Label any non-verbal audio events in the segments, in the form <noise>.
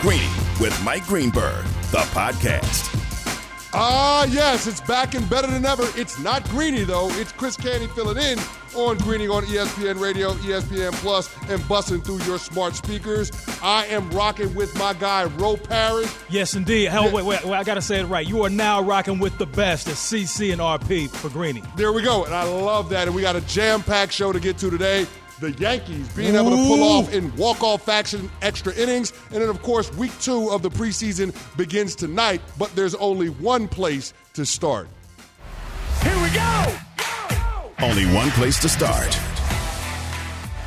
Greeny with Mike Greenberg, the podcast. Ah, yes, it's back and better than ever. It's not Greeny, though. It's Chris Canty filling in on Greeny on ESPN Radio, ESPN Plus, and busting through your smart speakers. I am rocking with my guy, Ro Parrish. Yes, indeed. Hell, wait, wait, wait, I got to say it right. You are now rocking with the best at CC and RP for Greeny. There we go, and I love that. And we got a jam packed show to get to today the Yankees being able to pull off in walk-off fashion extra innings. And then, of course, week two of the preseason begins tonight, but there's only one place to start. Here we go! Only one place to start.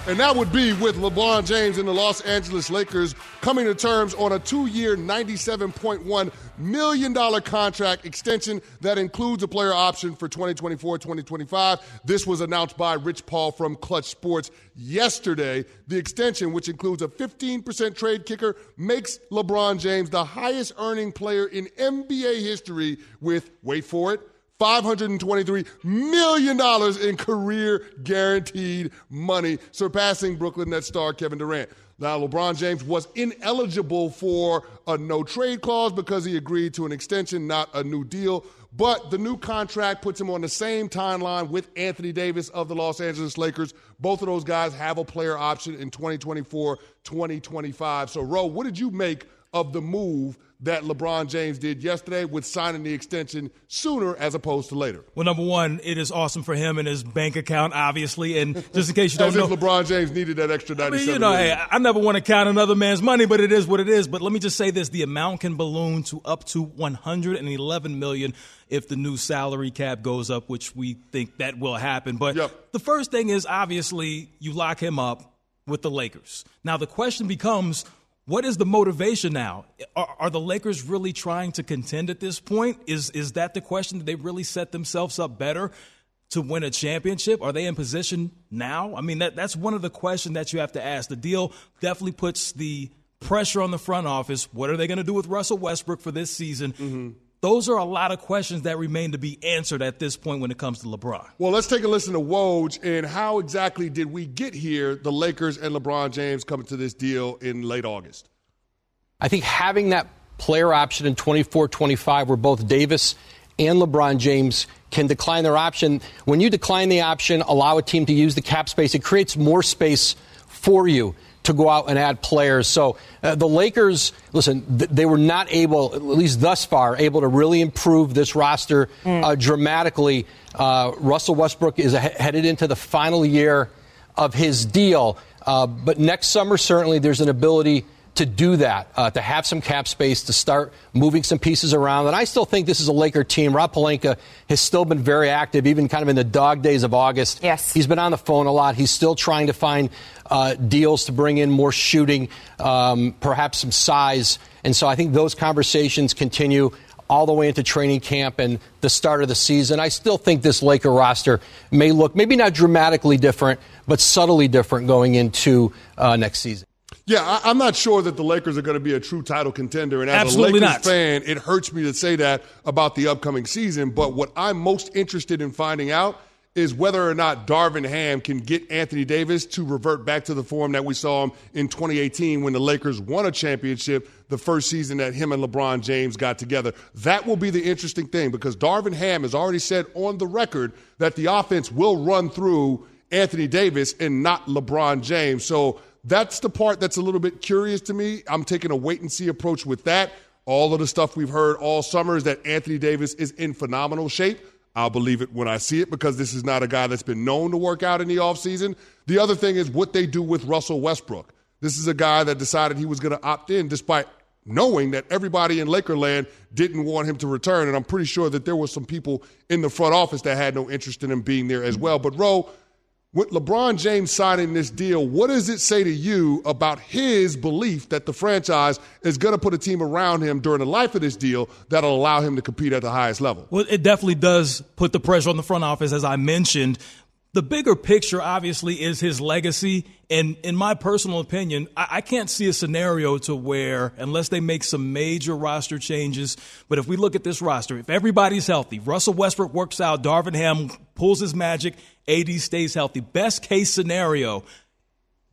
And that would be with LeBron James and the Los Angeles Lakers coming to terms on a two year, $97.1 million contract extension that includes a player option for 2024 2025. This was announced by Rich Paul from Clutch Sports yesterday. The extension, which includes a 15% trade kicker, makes LeBron James the highest earning player in NBA history with, wait for it, $523 million in career guaranteed money, surpassing Brooklyn Nets star Kevin Durant. Now, LeBron James was ineligible for a no trade clause because he agreed to an extension, not a new deal. But the new contract puts him on the same timeline with Anthony Davis of the Los Angeles Lakers. Both of those guys have a player option in 2024, 2025. So, Ro, what did you make of the move that LeBron James did yesterday with signing the extension sooner as opposed to later. Well, number one, it is awesome for him and his bank account, obviously. And just in case you <laughs> don't know, LeBron James needed that extra ninety-seven. I mean, you know, hey, I never want to count another man's money, but it is what it is. But let me just say this: the amount can balloon to up to 111 million if the new salary cap goes up, which we think that will happen. But yep. the first thing is obviously you lock him up with the Lakers. Now the question becomes what is the motivation now? Are, are, the Lakers really trying to contend at this point? Is is that the question? Did they really set themselves up better to win a championship? Are they in position now? I mean, that that's one of the questions that you have to ask. The deal definitely puts the pressure on the front office. What are they going to do with Russell Westbrook for this season? Mm-hmm. Those are a lot of questions that remain to be answered at this point when it comes to LeBron. Well, let's take a listen to Woj and how exactly did we get here, the Lakers and LeBron James coming to this deal in late August? I think having that player option in 24 25, where both Davis and LeBron James can decline their option, when you decline the option, allow a team to use the cap space, it creates more space for you to go out and add players. So uh, the Lakers, listen, th- they were not able, at least thus far, able to really improve this roster mm. uh, dramatically. Uh, Russell Westbrook is a- headed into the final year of his deal. Uh, but next summer, certainly, there's an ability to do that, uh, to have some cap space, to start moving some pieces around. And I still think this is a Laker team. Rob Pelinka has still been very active, even kind of in the dog days of August. Yes. He's been on the phone a lot. He's still trying to find uh, deals to bring in more shooting, um, perhaps some size. And so I think those conversations continue all the way into training camp and the start of the season. I still think this Laker roster may look maybe not dramatically different, but subtly different going into uh, next season. Yeah, I, am not sure that the Lakers are going to be a true title contender. And as Absolutely a Lakers not. fan, it hurts me to say that about the upcoming season. But what I'm most interested in finding out is whether or not Darvin Ham can get Anthony Davis to revert back to the form that we saw him in 2018 when the Lakers won a championship the first season that him and LeBron James got together. That will be the interesting thing because Darvin Ham has already said on the record that the offense will run through Anthony Davis and not LeBron James. So that's the part that's a little bit curious to me. I'm taking a wait and see approach with that. All of the stuff we've heard all summer is that Anthony Davis is in phenomenal shape. I'll believe it when I see it because this is not a guy that's been known to work out in the offseason. The other thing is what they do with Russell Westbrook. This is a guy that decided he was going to opt in despite knowing that everybody in Lakerland didn't want him to return. And I'm pretty sure that there were some people in the front office that had no interest in him being there as well. But, Ro, with LeBron James signing this deal, what does it say to you about his belief that the franchise is going to put a team around him during the life of this deal that'll allow him to compete at the highest level? Well, it definitely does put the pressure on the front office, as I mentioned. The bigger picture, obviously, is his legacy. And in my personal opinion, I, I, can't see a scenario to where, unless they make some major roster changes, but if we look at this roster, if everybody's healthy, Russell Westbrook works out, Darvin Ham pulls his magic, AD stays healthy. Best case scenario,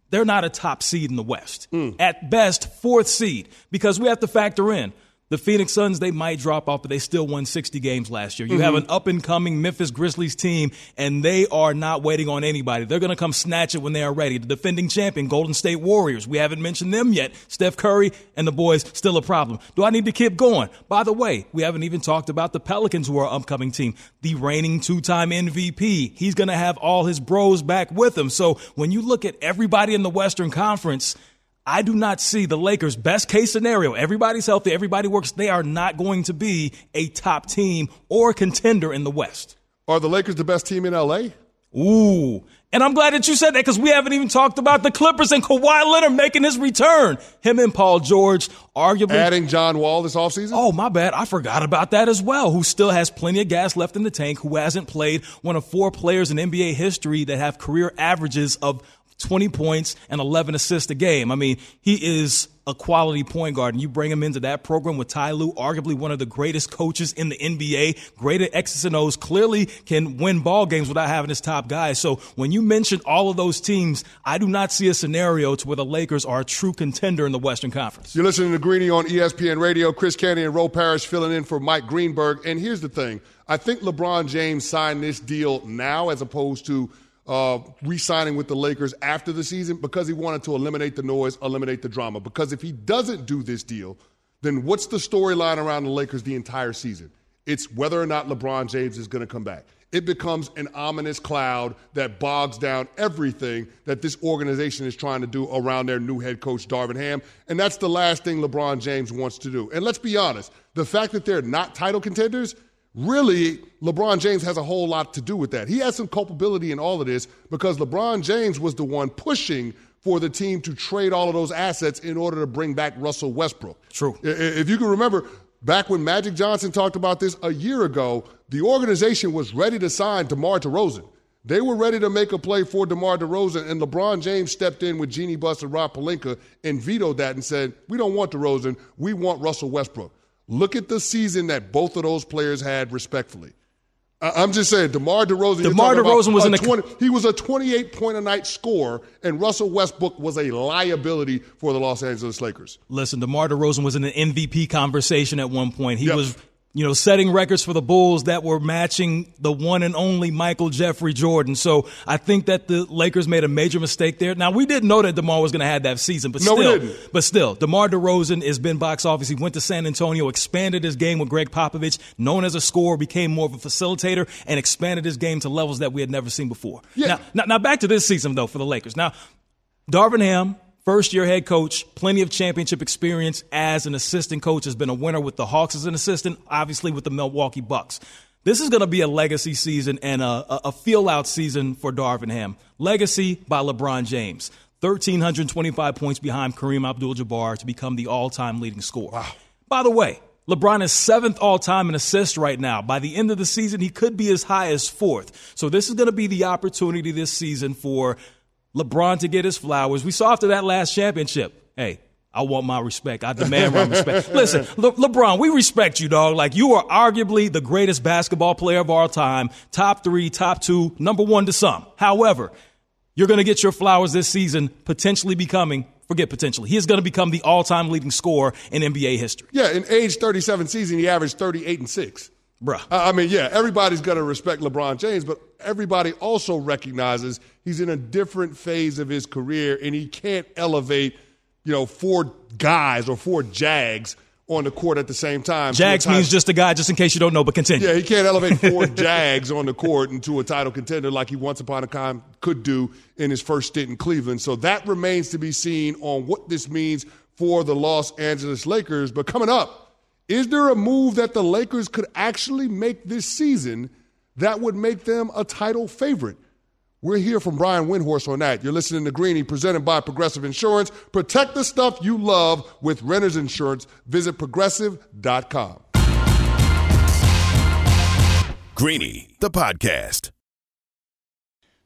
they're not a top seed in the West. Mm. At best, fourth seed, because we have to factor in the Phoenix Suns, they might drop off, but they still won 60 games last year. You mm-hmm. have an up and coming Memphis Grizzlies team, and they are not waiting on anybody. They're going to come snatch it when they are ready. The defending champion, Golden State Warriors, we haven't mentioned them yet. Steph Curry and the boys, still a problem. Do I need to keep going? By the way, we haven't even talked about the Pelicans, who are an upcoming team. The reigning two time MVP. He's going to have all his bros back with him. So when you look at everybody in the Western Conference, I do not see the Lakers' best case scenario. Everybody's healthy, everybody works. They are not going to be a top team or contender in the West. Are the Lakers the best team in LA? Ooh. And I'm glad that you said that because we haven't even talked about the Clippers and Kawhi Leonard making his return. Him and Paul George, arguably. Adding John Wall this offseason? Oh, my bad. I forgot about that as well. Who still has plenty of gas left in the tank, who hasn't played one of four players in NBA history that have career averages of 20 points and 11 assists a game. I mean, he is a quality point guard, and you bring him into that program with Ty Lue, arguably one of the greatest coaches in the NBA, great at X's and O's, clearly can win ball games without having his top guys. So when you mention all of those teams, I do not see a scenario to where the Lakers are a true contender in the Western Conference. You're listening to Greeny on ESPN Radio. Chris Canty and Ro Parrish filling in for Mike Greenberg. And here's the thing. I think LeBron James signed this deal now as opposed to – uh, re signing with the Lakers after the season because he wanted to eliminate the noise, eliminate the drama. Because if he doesn't do this deal, then what's the storyline around the Lakers the entire season? It's whether or not LeBron James is going to come back. It becomes an ominous cloud that bogs down everything that this organization is trying to do around their new head coach, Darvin Ham. And that's the last thing LeBron James wants to do. And let's be honest the fact that they're not title contenders really, LeBron James has a whole lot to do with that. He has some culpability in all of this because LeBron James was the one pushing for the team to trade all of those assets in order to bring back Russell Westbrook. True. If you can remember, back when Magic Johnson talked about this a year ago, the organization was ready to sign DeMar DeRozan. They were ready to make a play for DeMar DeRozan, and LeBron James stepped in with Jeanie Buss and Rob Pelinka and vetoed that and said, We don't want DeRozan. We want Russell Westbrook. Look at the season that both of those players had, respectfully. I'm just saying, DeMar DeRozan. DeMar DeRozan was in the 20, he was a 28 point a night scorer, and Russell Westbrook was a liability for the Los Angeles Lakers. Listen, DeMar DeRozan was in an MVP conversation at one point. He yep. was you know, setting records for the Bulls that were matching the one and only Michael Jeffrey Jordan. So I think that the Lakers made a major mistake there. Now we didn't know that DeMar was going to have that season, but no, still, but still, DeMar DeRozan has been box office. He went to San Antonio, expanded his game with Gregg Popovich, known as a scorer, became more of a facilitator, and expanded his game to levels that we had never seen before. Yeah. Now, now, now back to this season though for the Lakers. Now, Darvin Ham First year head coach, plenty of championship experience as an assistant coach, has been a winner with the Hawks as an assistant, obviously with the Milwaukee Bucks. This is going to be a legacy season and a, a feel out season for Darvin Ham. Legacy by LeBron James. 1,325 points behind Kareem Abdul Jabbar to become the all time leading scorer. Wow. By the way, LeBron is seventh all time in assists right now. By the end of the season, he could be as high as fourth. So, this is going to be the opportunity this season for LeBron to get his flowers. We saw after that last championship. Hey, I want my respect. I demand my respect. <laughs> Listen, Le- LeBron, we respect you, dog. Like you are arguably the greatest basketball player of our time. Top three, top two, number one to some. However, you're going to get your flowers this season, potentially becoming forget potentially. He is going to become the all-time leading scorer in NBA history. Yeah, in age 37 season, he averaged 38 and 6. Bruh. I mean, yeah, everybody's going to respect LeBron James, but everybody also recognizes he's in a different phase of his career and he can't elevate, you know, four guys or four Jags on the court at the same time. Jags means just a guy, just in case you don't know, but continue. Yeah, he can't elevate four <laughs> Jags on the court into a title contender like he once upon a time could do in his first stint in Cleveland. So that remains to be seen on what this means for the Los Angeles Lakers. But coming up, is there a move that the Lakers could actually make this season that would make them a title favorite? We're here from Brian Windhorst on that. You're listening to Greeny, presented by Progressive Insurance. Protect the stuff you love with renter's insurance. Visit progressive.com. Greeny, the podcast.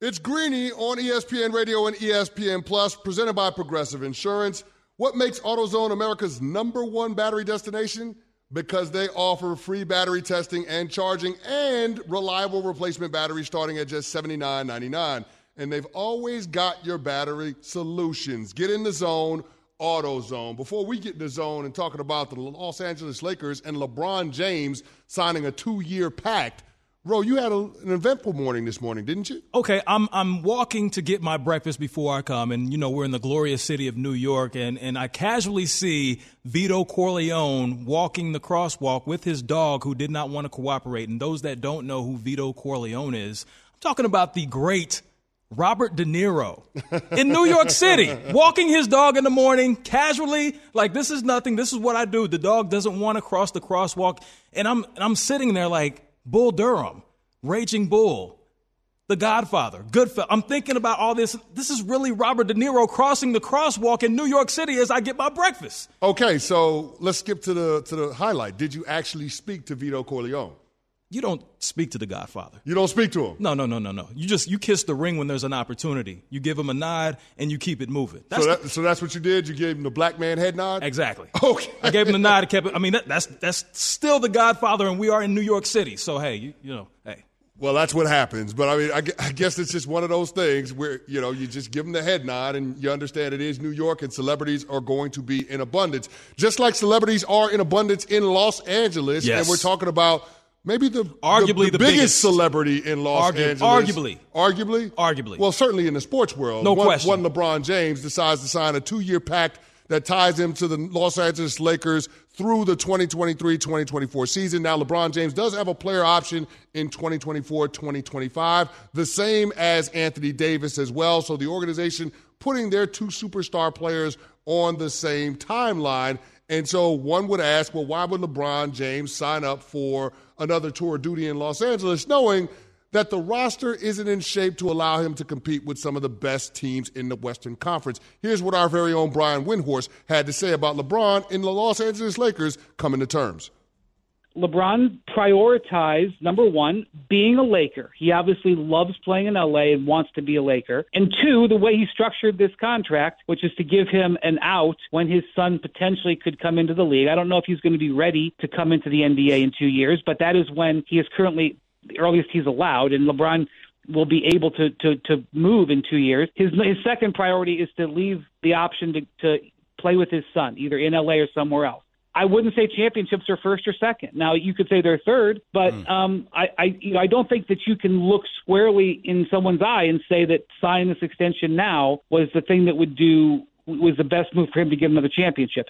It's Greeny on ESPN Radio and ESPN Plus, presented by Progressive Insurance. What makes AutoZone America's number one battery destination? because they offer free battery testing and charging and reliable replacement batteries starting at just $79.99. And they've always got your battery solutions. Get in the zone, AutoZone. Before we get in the zone and talking about the Los Angeles Lakers and LeBron James signing a two year pact Ro, you had a, an eventful morning this morning, didn't you? Okay, I'm I'm walking to get my breakfast before I come, and you know we're in the glorious city of New York, and and I casually see Vito Corleone walking the crosswalk with his dog, who did not want to cooperate. And those that don't know who Vito Corleone is, I'm talking about the great Robert De Niro <laughs> in New York City, walking his dog in the morning casually, like this is nothing. This is what I do. The dog doesn't want to cross the crosswalk, and I'm and I'm sitting there like Bull Durham, Raging Bull, The Godfather, Goodfellas. I'm thinking about all this. This is really Robert De Niro crossing the crosswalk in New York City as I get my breakfast. Okay, so let's skip to the to the highlight. Did you actually speak to Vito Corleone? You don't speak to the Godfather. You don't speak to him. No, no, no, no, no. You just you kiss the ring when there's an opportunity. You give him a nod and you keep it moving. That's so, that, the, so that's what you did. You gave him the black man head nod. Exactly. <laughs> Okay. I gave him the nod. And kept it. I mean, that, that's that's still the Godfather, and we are in New York City. So hey, you, you know, hey. Well, that's what happens. But I mean, I, I, guess it's just one of those things where, you know, you just give them the head nod and you understand it is New York and celebrities are going to be in abundance. Just like celebrities are in abundance in Los Angeles. Yes. And we're talking about maybe the arguably the, the, biggest, biggest, celebrity in Los Argu- Angeles. Arguably, arguably, arguably. Well, certainly in the sports world, no one, question. One LeBron James decides to sign a two-year pact that ties him to the Los Angeles Lakers through the 2023-2024 season. Now, LeBron James does have a player option in 2024-2025, the same as Anthony Davis as well. So the organization putting their two superstar players on the same timeline. And so one would ask, well, why would LeBron James sign up for another tour of duty in Los Angeles, knowing that the roster isn't in shape to allow him to compete with some of the best teams in the Western Conference? Here's what our very own Brian Windhorst had to say about LeBron and the Los Angeles Lakers coming to terms. LeBron prioritized number one, being a Laker. He obviously loves playing in LA and wants to be a Laker. And two, the way he structured this contract, which is to give him an out when his son potentially could come into the league. I don't know if he's going to be ready to come into the NBA in two years, but that is when he is currently the earliest he's allowed. And LeBron will be able to to to move in two years. His his second priority is to leave the option to to play with his son, either in LA or somewhere else. I wouldn't say championships are first or second. Now you could say they're third, but mm. um, I I, you know, I don't think that you can look squarely in someone's eye and say that signing this extension now was the thing that would do was the best move for him to get another championship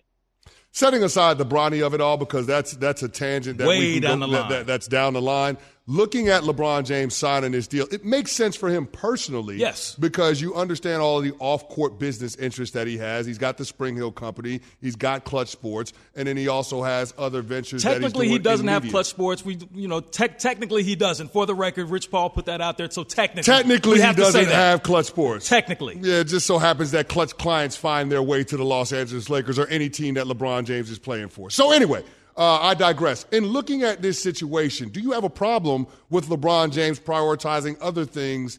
setting aside the Bronny of it all because that's that's a tangent that way down go, the line. That, that's down the line looking at LeBron James signing this deal, it makes sense for him personally. Yes. Because you understand all of the off court business interests that he has. He's got the Spring Hill Company, he's got Clutch Sports, and then he also has other ventures technically, he doesn't have Clutch Sports. We, you know, te- technically he doesn't. For the record, Rich Paul put that out there. So technically, technically he doesn't have Clutch Sports. Technically. Yeah, it just so happens that Clutch clients find their way to the Los Angeles Lakers or any team that LeBron James is playing for. So anyway, uh, I digress. In looking at this situation, do you have a problem with LeBron James prioritizing other things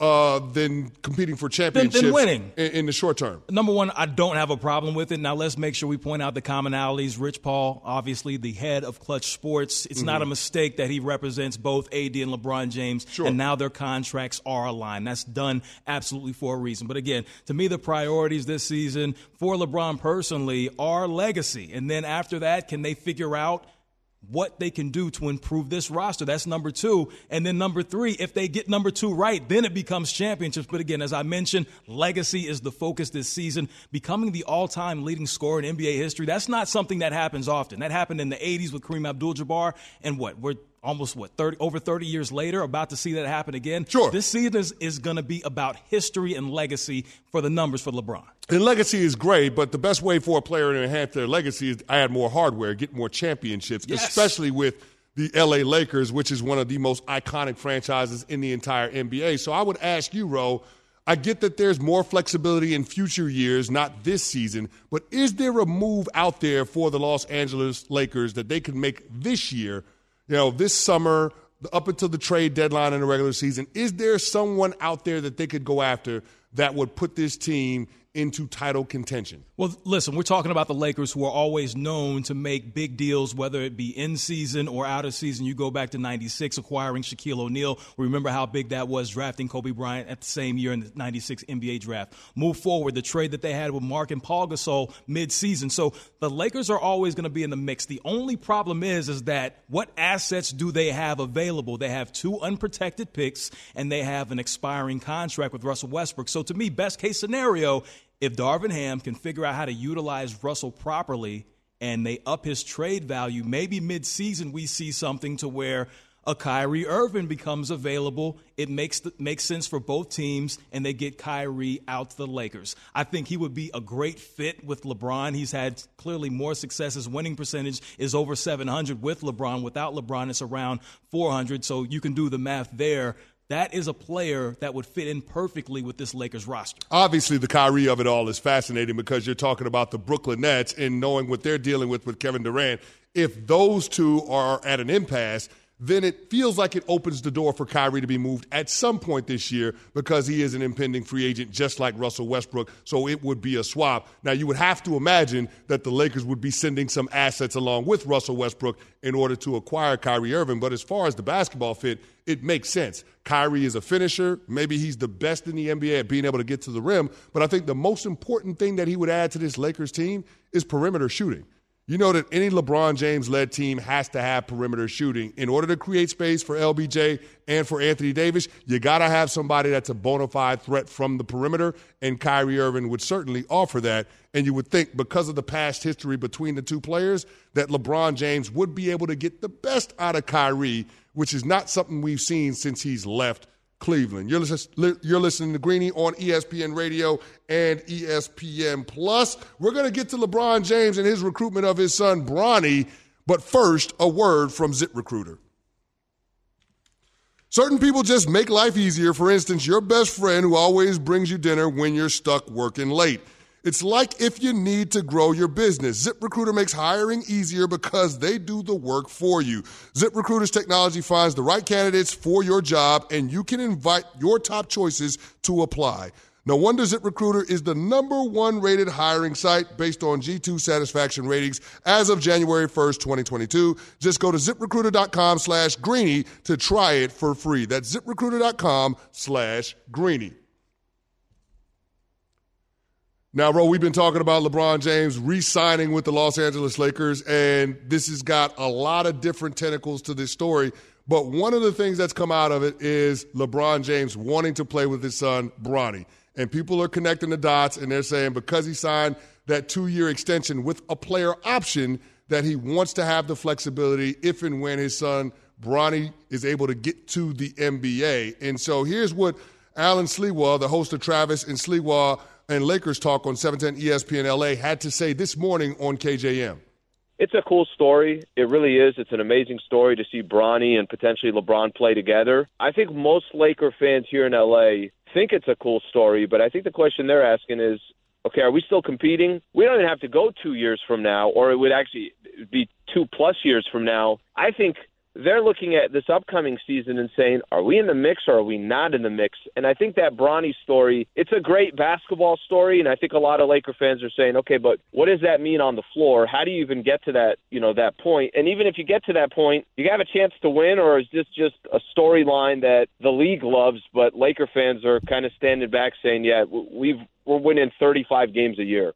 uh, than competing for championships than, than winning in, in, the short term. Number one, I don't have a problem with it. Now let's make sure we point out the commonalities. Rich Paul, obviously the head of Clutch Sports. It's mm-hmm. not a mistake that he represents both AD and LeBron James, sure. and now their contracts are aligned. That's done absolutely for a reason. But again, to me, the priorities this season for LeBron personally are legacy, and then after that, can they figure out? What they can do to improve this roster. That's number two. And then number three, if they get number two right, then it becomes championships. But again, as I mentioned, legacy is the focus this season. Becoming the all time leading scorer in NBA history, that's not something that happens often. That happened in the 80s with Kareem Abdul Jabbar. And what? We're almost what 30 over 30 years later about to see that happen again sure this season is, is going to be about history and legacy for the numbers for lebron and legacy is great but the best way for a player to enhance their legacy is add more hardware get more championships yes. especially with the LA Lakers, which is one of the most iconic franchises in the entire NBA. So I would ask you, Ro, I get that there's more flexibility in future years, not this season, but is there a move out there for the Los Angeles Lakers that they can make this year you know, this summer, up until the trade deadline in the regular season, is there someone out there that they could go after that would put this team into title contention. Well, listen, we're talking about the Lakers who are always known to make big deals, whether it be in season or out of season. You go back to 96, acquiring Shaquille O'Neal. Remember how big that was, drafting Kobe Bryant at the same year in the 96 NBA draft. Move forward, the trade that they had with Marc and Paul Gasol mid-season. So the Lakers are always going to be in the mix. The only problem is, is that what assets do they have available? They have two unprotected picks, and they have an expiring contract with Russell Westbrook. So to me, best case scenario if Darvin Ham can figure out how to utilize Russell properly and they up his trade value, maybe midseason we see something to where a Kyrie Irving becomes available. It makes the, makes sense for both teams, and they get Kyrie out to the Lakers. I think he would be a great fit with LeBron. He's had clearly more success. His winning percentage is over 700 with LeBron. Without LeBron, it's around 400. So you can do the math there that is a player that would fit in perfectly with this Lakers roster. Obviously, the Kyrie of it all is fascinating because you're talking about the Brooklyn Nets and knowing what they're dealing with with Kevin Durant. If those two are at an impasse, then it feels like it opens the door for Kyrie to be moved at some point this year because he is an impending free agent just like Russell Westbrook. So it would be a swap. Now, you would have to imagine that the Lakers would be sending some assets along with Russell Westbrook in order to acquire Kyrie Irving. But as far as the basketball fit, it makes sense. Kyrie is a finisher. Maybe he's the best in the NBA at being able to get to the rim. But I think the most important thing that he would add to this Lakers team is perimeter shooting. You know that any LeBron James led team has to have perimeter shooting. In order to create space for LBJ and for Anthony Davis, you got to have somebody that's a bona fide threat from the perimeter, and Kyrie Irving would certainly offer that. And you would think, because of the past history between the two players, that LeBron James would be able to get the best out of Kyrie, which is not something we've seen since he's left Cleveland. You're, listening, you're listening to Greeny on ESPN Radio and ESPN Plus. We're going to get to LeBron James and his recruitment of his son Bronny, but first, a word from ZipRecruiter. Certain people just make life easier. For instance, your best friend who always brings you dinner when you're stuck working late. It's like if you need to grow your business. ZipRecruiter makes hiring easier because they do the work for you. ZipRecruiter's technology finds the right candidates for your job, and you can invite your top choices to apply. No wonder ZipRecruiter is the number one rated hiring site based on G2 satisfaction ratings as of January 1st, 2022. Just go to ziprecruiter.com slash greeny to try it for free. That's ziprecruiter.com slash greeny. Now, bro, we've been talking about LeBron James re signing with the Los Angeles Lakers, and this has got a lot of different tentacles to this story. But one of the things that's come out of it is LeBron James wanting to play with his son, Bronny. And people are connecting the dots, and they're saying because he signed that two year extension with a player option, that he wants to have the flexibility if and when his son, Bronny, is able to get to the NBA. And so here's what Alan Sliwa, the host of Travis and Sliwa, and Lakers Talk on 710 ESPN LA had to say this morning on KJM. It's a cool story. It really is. It's an amazing story to see Bronny and potentially LeBron play together. I think most Laker fans here in LA think it's a cool story, but I think the question they're asking is okay, are we still competing? We don't even have to go two years from now, or it would actually be two plus years from now. I think they're looking at this upcoming season and saying, are we in the mix or are we not in the mix? And I think that Bronny story, it's a great basketball story, and I think a lot of Laker fans are saying, okay, but what does that mean on the floor? How do you even get to that, you know, that point? And even if you get to that point, you have a chance to win, or is this just a storyline that the league loves, but Laker fans are kind of standing back saying, yeah, we've we're winning 35 games a year.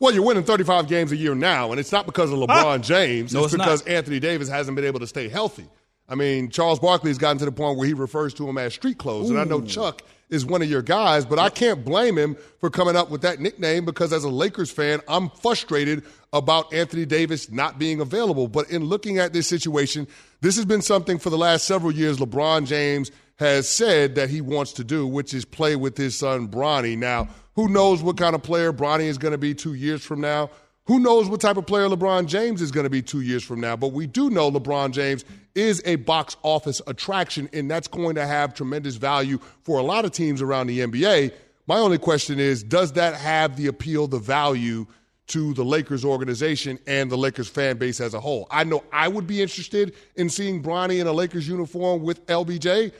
Well, you're winning 35 games a year now, and it's not because of LeBron James. No, it's, it's because not. Anthony Davis hasn't been able to stay healthy. I mean, Charles Barkley has gotten to the point where he refers to him as street clothes. Ooh. And I know Chuck is one of your guys, but I can't blame him for coming up with that nickname because as a Lakers fan, I'm frustrated about Anthony Davis not being available. But in looking at this situation, this has been something for the last several years LeBron James has said that he wants to do, which is play with his son Bronny. Now, who knows what kind of player Bronny is going to be two years from now? Who knows what type of player LeBron James is going to be two years from now? But we do know LeBron James is a box office attraction, and that's going to have tremendous value for a lot of teams around the NBA. My only question is does that have the appeal, the value to the Lakers organization and the Lakers fan base as a whole? I know I would be interested in seeing Bronny in a Lakers uniform with LBJ.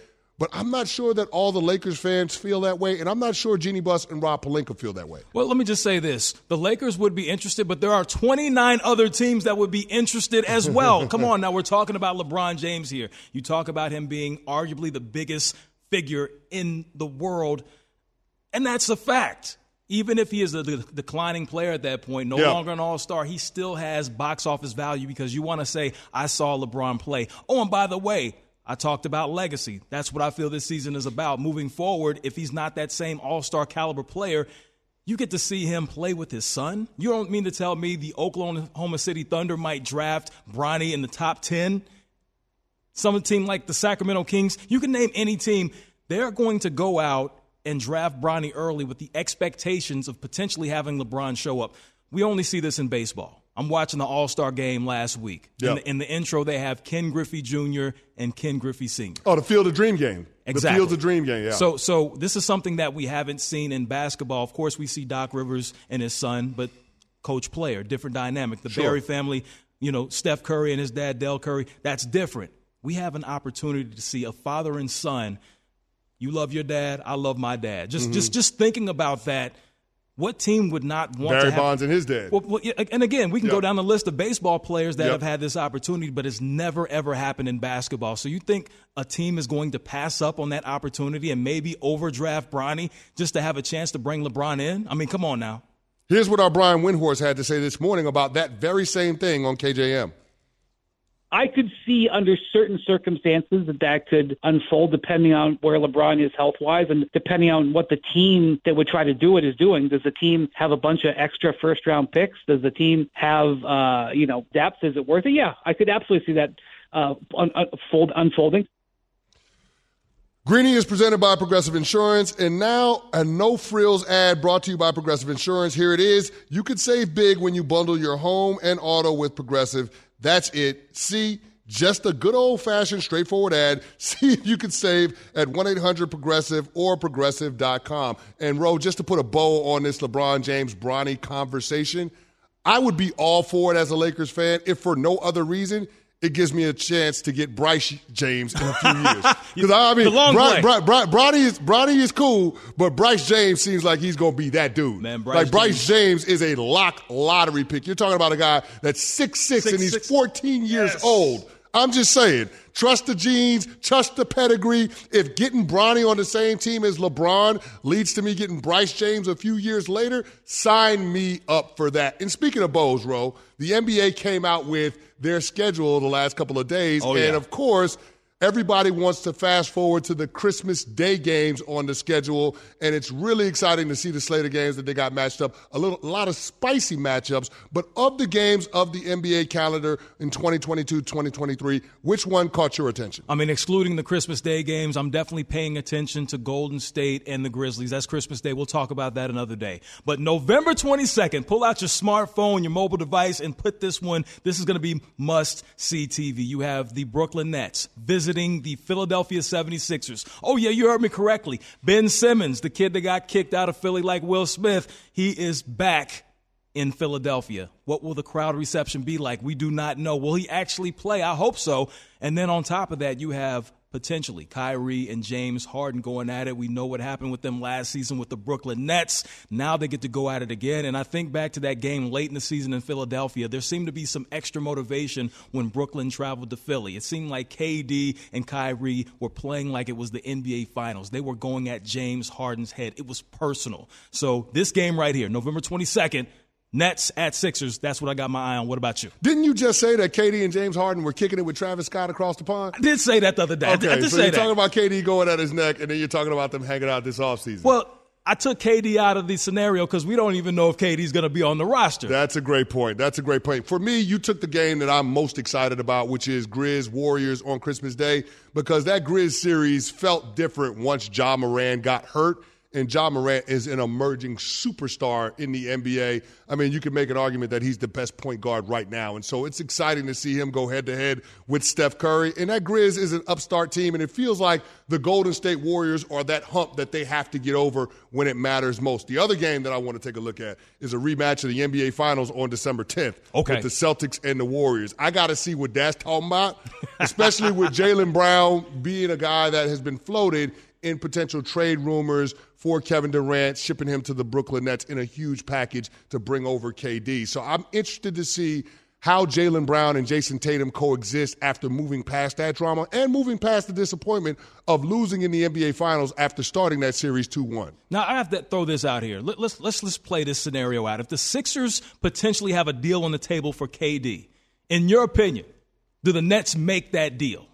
But I'm not sure that all the Lakers fans feel that way, and I'm not sure Jeanie Buss and Rob Pelinka feel that way. Well, let me just say this: the Lakers would be interested, but there are 29 other teams that would be interested as well. <laughs> Come on, now we're talking about LeBron James here. You talk about him being arguably the biggest figure in the world, and that's a fact. Even if he is a de- declining player at that point, no yeah. longer an all star, he still has box office value because you want to say, I saw LeBron play. Oh, and by the way, I talked about legacy. That's what I feel this season is about. Moving forward, if he's not that same all star caliber player, you get to see him play with his son. You don't mean to tell me the Oklahoma City Thunder might draft Bronny in the top 10? Some team like the Sacramento Kings, you can name any team, they're going to go out and draft Bronny early with the expectations of potentially having LeBron show up. We only see this in baseball. I'm watching the All Star game last week. Yep. In, the, in, the, intro, they have Ken Griffey Jr. and Ken Griffey Sr. Oh, the Field of Dream game. Exactly. The Field of Dream game, yeah. So, so this is something that we haven't seen in basketball. Of course, we see Doc Rivers and his son, but coach player, different dynamic. The sure. Barry family, you know, Steph Curry and his dad, Dell Curry, that's different. We have an opportunity to see a father and son. You love your dad, I love my dad. Just, mm-hmm. just, just thinking about that – what team would not want Barry to have, Bonds and his dad? Well, well, and again, we can yep. go down the list of baseball players that yep. have had this opportunity, but it's never ever happened in basketball. So you think a team is going to pass up on that opportunity and maybe overdraft Bronny just to have a chance to bring LeBron in? I mean, come on now. Here's what our Brian Windhorst had to say this morning about that very same thing on KJM. I could see under certain circumstances that that could unfold depending on where LeBron is health wise and depending on what the team that would try to do it is doing. Does the team have a bunch of extra first round picks? Does the team have, uh, you know, depth? Is it worth it? Yeah, I could absolutely see that uh, unfold, unfolding. Greeny is presented by Progressive Insurance, and now a no frills ad brought to you by Progressive Insurance. Here it is. You could save big when you bundle your home and auto with Progressive. That's it. See, Just a good old fashioned, straightforward ad. <laughs> See if you can save at 1 800 Progressive or Progressive.com. And, Ro, just to put a bow on this LeBron James Bronny conversation, I would be all for it as a Lakers fan if for no other reason it gives me a chance to get Bryce James in a few <laughs> years. Because I mean, Bronny is Bronny is cool, but Bryce James seems like he's going to be that dude. Man, Bryce like Bryce James. James. is a lock lottery pick. You're talking about a guy that's six six, and he's 14 years Yes. old. I'm just saying, trust the genes, trust the pedigree. If getting Bronny on the same team as LeBron leads to me getting Bryce James a few years later, sign me up for that. And speaking of Bows, Ro, the NBA came out with their schedule the last couple of days. Oh, and yeah. of course, Everybody wants to fast forward to the Christmas Day games on the schedule, and it's really exciting to see the slate of games that they got matched up. A little, a lot of spicy matchups, but of the games of the NBA calendar in 2022-2023, which one caught your attention? I mean, excluding the Christmas Day games, I'm definitely paying attention to Golden State and the Grizzlies. That's Christmas Day. We'll talk about that another day. But November 22nd, pull out your smartphone, your mobile device, and put this one. This is going to be must see TV. You have the Brooklyn Nets visiting the Philadelphia 76ers. Oh, yeah, you heard me correctly. Ben Simmons, the kid that got kicked out of Philly like Will Smith, he is back in Philadelphia. What will the crowd reception be like? We do not know. Will he actually play? I hope so. And then on top of that, you have potentially Kyrie and James Harden going at it. We know what happened with them last season with the Brooklyn Nets. Now they get to go at it again. And I think back to that game late in the season in Philadelphia, there seemed to be some extra motivation when Brooklyn traveled to Philly. It seemed like KD and Kyrie were playing like it was the NBA Finals. They were going at James Harden's head. It was personal. So this game right here, November 22nd, Nets at Sixers. That's what I got my eye on. What about you? Didn't you just say that KD and James Harden were kicking it with Travis Scott across the pond? I did say that the other day. I did- I Okay, so you're that. talking about KD going at his neck, and then you're talking about them hanging out this offseason. Well, I took KD out of the scenario because we don't even know if KD's going to be on the roster. That's a great point. That's a great point. For me, you took the game that I'm most excited about, which is Grizz Warriors on Christmas Day, because that Grizz series felt different once Ja Morant got hurt. And Ja Morant is an emerging superstar in the NBA. I mean, you can make an argument that he's the best point guard right now. And so it's exciting to see him go head to head with Steph Curry. And that Grizz is an upstart team, and it feels like the Golden State Warriors are that hump that they have to get over when it matters most. The other game that I want to take a look at is a rematch of the NBA Finals on December 10th Okay. with the Celtics and the Warriors. I got to see what that's talking about, especially with <laughs> Jaylen Brown being a guy that has been floated in potential trade rumors for Kevin Durant, shipping him to the Brooklyn Nets in a huge package to bring over KD. So I'm interested to see how Jaylen Brown and Jayson Tatum coexist after moving past that drama and moving past the disappointment of losing in the NBA Finals after starting that series 2 1. Now I have to throw this out here. Let, let's let's let's play this scenario out. If the Sixers potentially have a deal on the table for KD, in your opinion, do the Nets make that deal?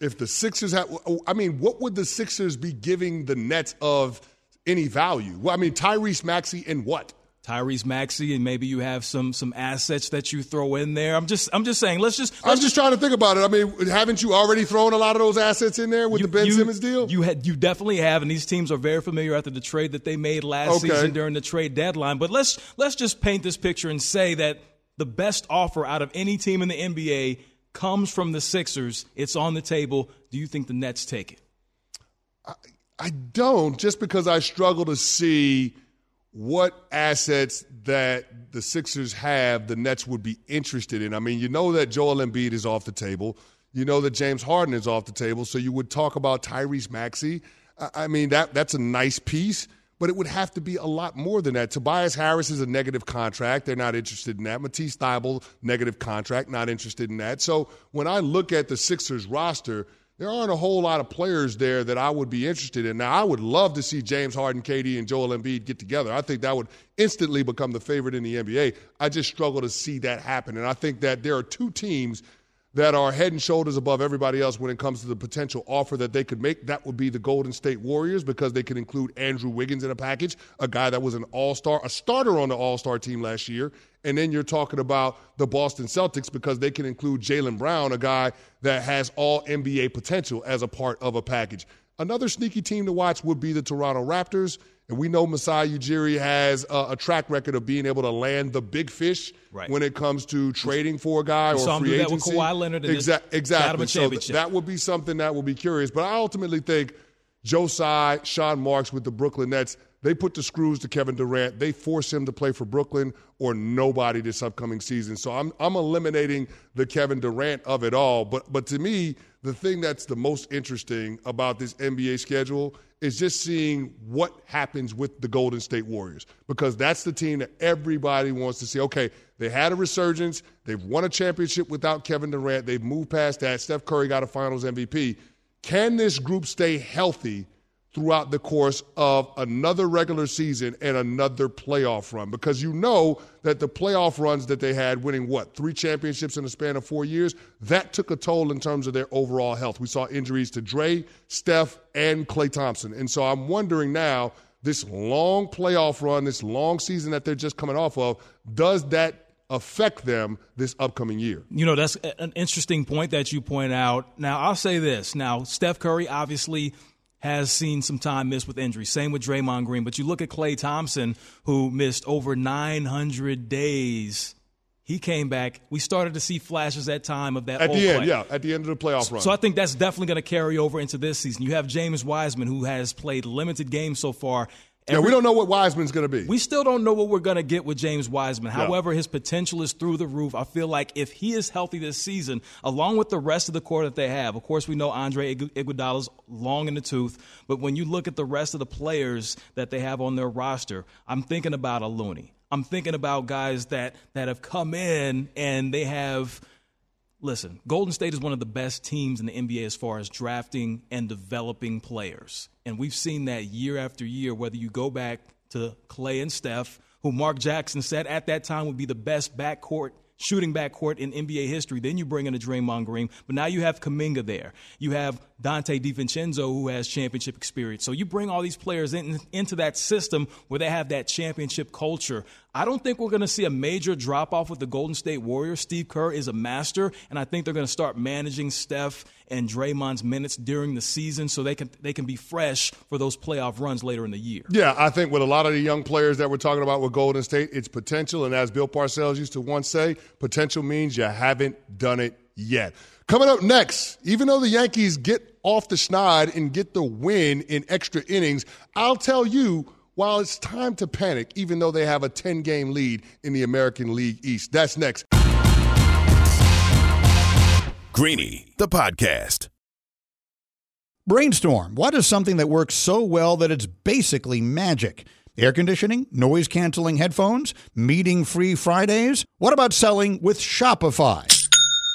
If the Sixers have, I mean, what would the Sixers be giving the Nets of any value? Well, I mean, Tyrese Maxey and what? Tyrese Maxey, and maybe you have some some assets that you throw in there. I'm just I'm just saying. Let's just I'm let's just trying to think about it. I mean, haven't you already thrown a lot of those assets in there with the Ben you, Simmons deal? You had you definitely have, and these teams are very familiar after the trade that they made last Okay. season during the trade deadline. But let's let's just paint this picture and say that the best offer out of any team in the NBA comes from the Sixers. It's on the table. Do you think the Nets take it? I don't, just because I struggle to see what assets that the Sixers have the Nets would be interested in. I mean, you know that Joel Embiid is off the table. You know that James Harden is off the table. So you would talk about Tyrese Maxey. I- I mean, that that's a nice piece, but it would have to be a lot more than that. Tobias Harris is a negative contract. They're not interested in that. Matisse Thybulle, negative contract, not interested in that. So when I look at the Sixers roster, there aren't a whole lot of players there that I would be interested in. Now, I would love to see James Harden, KD, and Joel Embiid get together. I think that would instantly become the favorite in the NBA. I just struggle to see that happen. And I think that there are two teams that are head and shoulders above everybody else when it comes to the potential offer that they could make. That would be the Golden State Warriors because they could include Andrew Wiggins in a package, a guy that was an all star, a starter on the all star team last year. And then you're talking about the Boston Celtics because they can include Jaylen Brown, a guy that has all NBA potential as a part of a package. Another sneaky team to watch would be the Toronto Raptors. And we know Masai Ujiri has a, a, track record of being able to land the big fish right. when it comes to trading for a guy we or free agency. That with Kawhi Leonard Exa- exactly. So th- that would be something that would be curious. But I ultimately think Tsai, Sean Marks with the Brooklyn Nets, they put the screws to Kevin Durant. They force him to play for Brooklyn or nobody this upcoming season. So I'm I'm eliminating the Kevin Durant of it all. But but to me, the thing that's the most interesting about this NBA schedule is just seeing what happens with the Golden State Warriors because that's the team that everybody wants to see. Okay, they had a resurgence. They've won a championship without Kevin Durant. They've moved past that. Steph Curry got a Finals MVP. Can this group stay healthy throughout the course of another regular season and another playoff run because you know that the playoff runs that they had winning what three championships in the span of four years that took a toll in terms of their overall health we saw injuries to Dre, Steph and Klay Thompson and so I'm wondering now this long playoff run this long season that they're just coming off of does that affect them this upcoming year. You know, that's an interesting point that you point out. Now, I'll say this. Now, Steph Curry obviously has seen some time missed with injury. Same with Draymond Green. But you look at Klay Thompson, who missed over 900 days. He came back. We started to see flashes at time of that. At the end, play. yeah, at the end of the playoff run. So I think that's definitely going to carry over into this season. You have James Wiseman, who has played limited games so far, Every, yeah, we don't know what Wiseman's going to be. We still don't know what we're going to get with James Wiseman. Yeah. However, his potential is through the roof. I feel like if he is healthy this season, along with the rest of the core that they have, of course, we know Andre Iguodala's long in the tooth, but when you look at the rest of the players that they have on their roster, I'm thinking about a Looney. I'm thinking about guys that that have come in and they have – listen, Golden State is one of the best teams in the NBA as far as drafting and developing players. And we've seen that year after year, whether you go back to Klay and Steph, who Mark Jackson said at that time would be the best backcourt shooting backcourt in NBA history. Then you bring in a Draymond Green, but now you have Kuminga there. You have Donte DiVincenzo who has championship experience. So you bring all these players in, into that system where they have that championship culture. I don't think we're going to see a major drop off with the Golden State Warriors. Steve Kerr is a master, and I think they're going to start managing Steph and Draymond's minutes during the season so they can they can be fresh for those playoff runs later in the year. Yeah, I think with a lot of the young players that we're talking about with Golden State, it's potential, and as Bill Parcells used to once say, potential means you haven't done it yet. Coming up next, even though the Yankees get off the schneid and get the win in extra innings, I'll tell you while it's time to panic, even though they have a 10 game lead in the American League East. That's next. Greeny, the podcast. Brainstorm. What is something that works so well that it's basically magic? Air conditioning, noise canceling headphones, meeting free Fridays? What about selling with Shopify?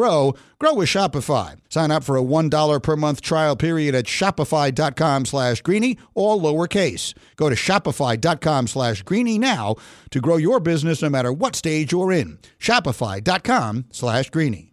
grow, grow with Shopify. Sign up for a $1 per month trial period at shopify.com slash greeny, all lowercase. Go to shopify.com slash greeny now to grow your business no matter what stage you're in. Shopify.com slash greeny.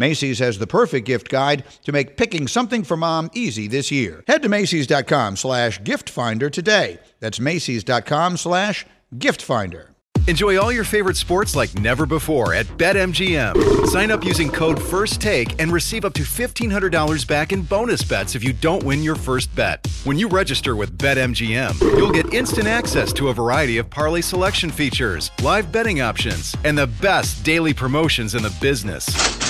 Macy's has the perfect gift guide to make picking something for mom easy this year. Head to Macy's.com slash gift finder today. That's Macy's.com slash gift finder. Enjoy all your favorite sports like never before at BetMGM. Sign up using code FIRSTTAKE and receive up to $1,500 back in bonus bets if you don't win your first bet. When you register with BetMGM, you'll get instant access to a variety of parlay selection features, live betting options, and the best daily promotions in the business.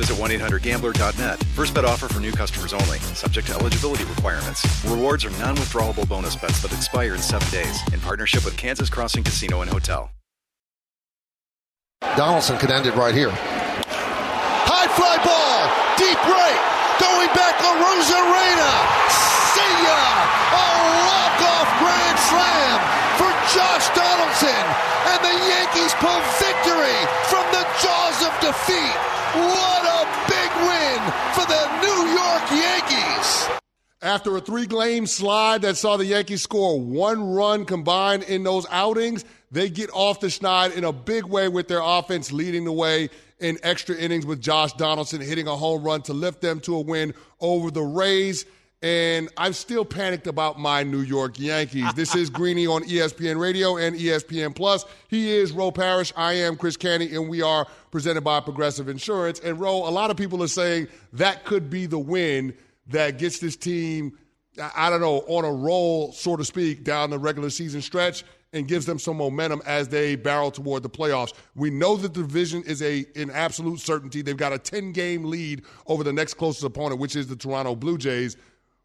visit 1-800-GAMBLER.net. First bet offer for new customers only. Subject to eligibility requirements. Rewards are non-withdrawable bonus bets that expire in seven days. In partnership with Kansas Crossing Casino and Hotel. Donaldson could end it right here. High fly ball, deep right, going back to Arozarena. See ya! A walk-off grand slam Josh Donaldson, and the Yankees pull victory from the jaws of defeat. What a big win for the New York Yankees! After a three game slide that saw the Yankees score one run combined in those outings, they get off the schneid in a big way with their offense leading the way in extra innings with Josh Donaldson hitting a home run to lift them to a win over the Rays. And I'm still panicked about my New York Yankees. This is Greeny on ESPN Radio and ESPN Plus. He is Ro Parrish. I am Chris Canty, and we are presented by Progressive Insurance. And Ro, a lot of people are saying that could be the win that gets this team, I don't know, on a roll, so to speak, down the regular season stretch and gives them some momentum as they barrel toward the playoffs. We know that the division is a an absolute certainty. They've got a 10 game lead over the next closest opponent, which is the Toronto Blue Jays.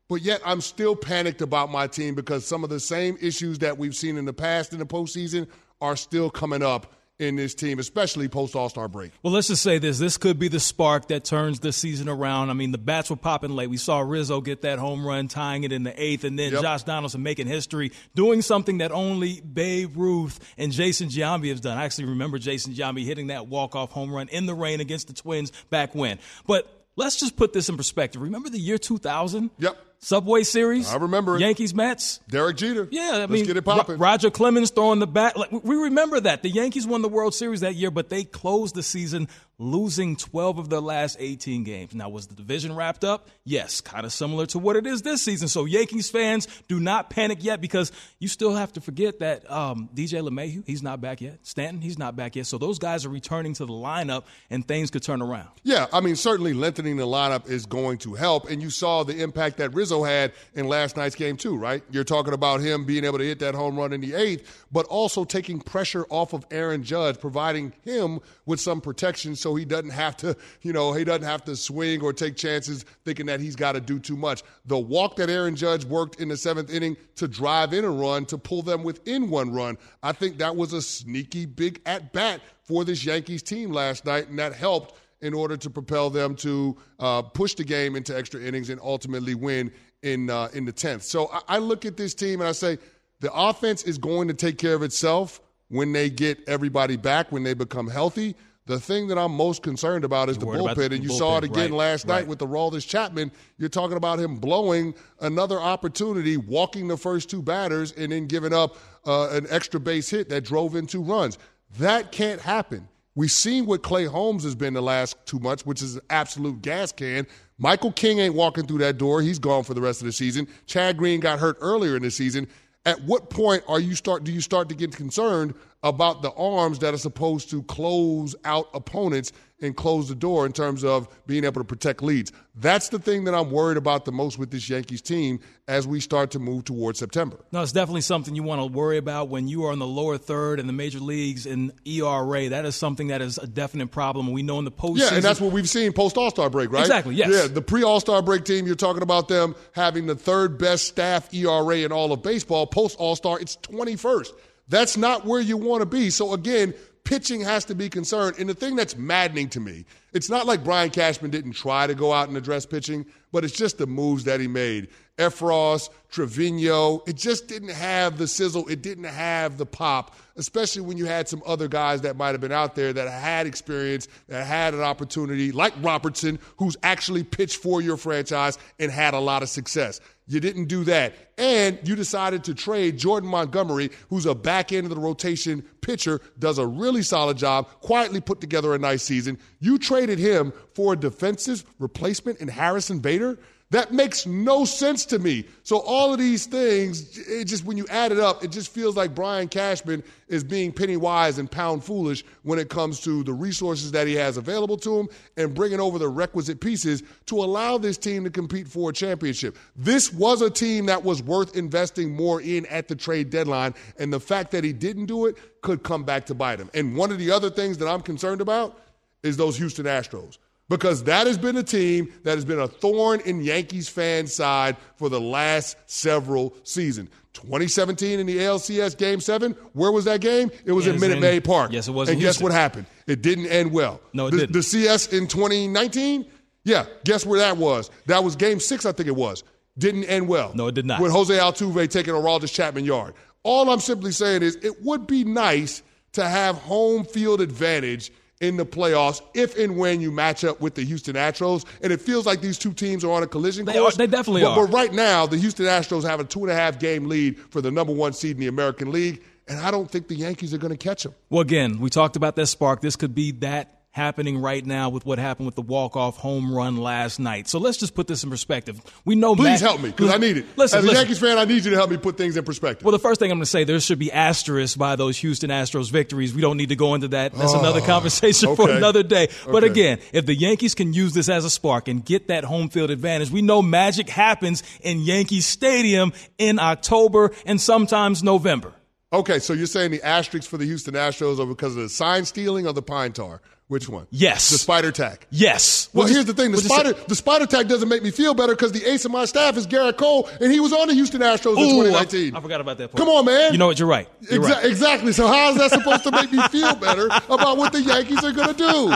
But yet, I'm still panicked about my team because some of the same issues that we've seen in the past in the postseason are still coming up in this team, especially post All Star break. Well, let's just say this: this could be the spark that turns the season around. I mean, the bats were popping late. We saw Rizzo get that home run, tying it in the eighth, and then yep. Josh Donaldson making history, doing something that only Babe Ruth and Jason Giambi have done. I actually remember Jason Giambi hitting that walk off home run in the rain against the Twins back when. But let's just put this in perspective. Remember the year 2000? Yep. Subway Series. I remember it. Yankees Mets. Derek Jeter. Yeah, I Let's mean, get it popping. Roger Clemens throwing the bat. Like, we remember that the Yankees won the World Series that year, but they closed the season losing 12 of their last 18 games. Now, was the division wrapped up? Yes, kind of similar to what it is this season. So, Yankees fans, do not panic yet because you still have to forget that um, DJ LeMahieu, he's not back yet. Stanton, he's not back yet. So, those guys are returning to the lineup and things could turn around. Yeah, I mean, certainly lengthening the lineup is going to help. And you saw the impact that Rizzo had in last night's game, too, right? You're talking about him being able to hit that home run in the eighth, but also taking pressure off of Aaron Judge, providing him with some protection so he doesn't have to, you know, he doesn't have to swing or take chances thinking that he's got to do too much. The walk that Aaron Judge worked in the seventh inning to drive in a run, to pull them within one run, I think that was a sneaky big at bat for this Yankees team last night, and that helped in order to propel them to uh, push the game into extra innings and ultimately win in uh, in the tenth. So I, I look at this team and I say the offense is going to take care of itself when they get everybody back, when they become healthy. The thing that I'm most concerned about is the bullpen, and you bullpen, saw it again right, last night right. with the Aroldis Chapman. You're talking about him blowing another opportunity, walking the first two batters, and then giving up uh, an extra base hit that drove in two runs. That can't happen. We've seen what Clay Holmes has been the last two months, which is an absolute gas can. Michael King ain't walking through that door. He's gone for the rest of the season. Chad Green got hurt earlier in the season. At what point are you start do you start to get concerned about the arms that are supposed to close out opponents and close the door in terms of being able to protect leads. That's the thing that I'm worried about the most with this Yankees team as we start to move towards September. No, it's definitely something you want to worry about when you are in the lower third in the major leagues in ERA. That is something that is a definite problem. We know in the postseason. Yeah, and that's what we've seen post All Star break, right? Exactly, yes. Yeah, the pre All Star break team, you're talking about them having the third best staff ERA in all of baseball. Post All Star, it's 21st. That's not where you want to be. So, again, pitching has to be concerned. And the thing that's maddening to me, it's not like Brian Cashman didn't try to go out and address pitching, but it's just the moves that he made. Effross, Trevino, it just didn't have the sizzle. It didn't have the pop, especially when you had some other guys that might have been out there that had experience, that had an opportunity, like Robertson, who's actually pitched for your franchise and had a lot of success. You didn't do that. And you decided to trade Jordan Montgomery, who's a back end of the rotation pitcher, does a really solid job, quietly put together a nice season. You traded him for a defensive replacement in Harrison Bader. That makes no sense to me. So all of these things, it just when you add it up, it just feels like Brian Cashman is being penny wise and pound foolish when it comes to the resources that he has available to him and bringing over the requisite pieces to allow this team to compete for a championship. This was a team that was worth investing more in at the trade deadline, and the fact that he didn't do it could come back to bite him. And one of the other things that I'm concerned about is those Houston Astros because that has been a team that has been a thorn in Yankees fans' side for the last several seasons. 2017 in the ALCS Game 7, where was that game? It was in Minute Maid Park. Yes, it was. And guess what happened? It didn't end well. No, it the, didn't. The CS in 2019, yeah, guess where that was? That was Game 6, I think it was. Didn't end well. No, it did not. With Jose Altuve taking a Aroldis Chapman yard. All I'm simply saying is it would be nice to have home field advantage – in the playoffs if and when you match up with the Houston Astros. And it feels like these two teams are on a collision They course. are- they definitely but, are. But right now, the Houston Astros have a two and a half game lead for the number one seed in the American League. And I don't think the Yankees are going to catch them. Well, again, we talked about that spark. This could be that happening right now with what happened with the walk-off home run last night. So let's just put this in perspective. We know Please Matt- help me because I need it. Listen, As a listen. Yankees fan, I need you to help me put things in perspective. Well, the first thing I'm going to say, there should be asterisks by those Houston Astros victories. We don't need to go into that. That's oh, another conversation for Oh, another day. But Okay. again, if the Yankees can use this as a spark and get that home field advantage, we know magic happens in Yankee Stadium in October and sometimes November. Okay, so you're saying the asterisks for the Houston Astros are because of the sign stealing or the pine tar? Which one? Yes. The spider tack. Yes. Well, We'll here's just- the thing: the we'll spider, the spider tack doesn't make me feel better because the ace of my staff is Gerrit Cole, and he was on the Houston Astros in Ooh, 2019. I, I forgot about that part. Come on, man. You know what? You're right. You're Exa- right. Exactly. So how is that supposed to make me <laughs> feel better about what the Yankees are going to do?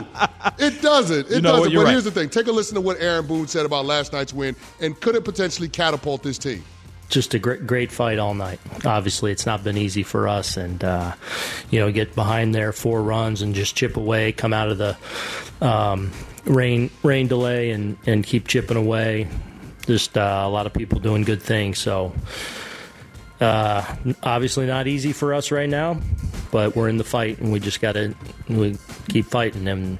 It doesn't. It You know what? doesn't. You're but right. here's the thing: take a listen to what Aaron Boone said about last night's win, and could it potentially catapult this team? Just a great, great fight all night. Obviously, it's not been easy for us, and uh, you know, get behind there four runs and just chip away, come out of the um, rain rain delay, and and keep chipping away. Just uh, a lot of people doing good things. So. Uh, obviously not easy for us right now, but we're in the fight and we just got to we keep fighting and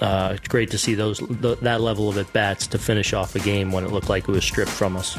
uh, it's great to see those th- that level of at bats to finish off a game when it looked like it was stripped from us.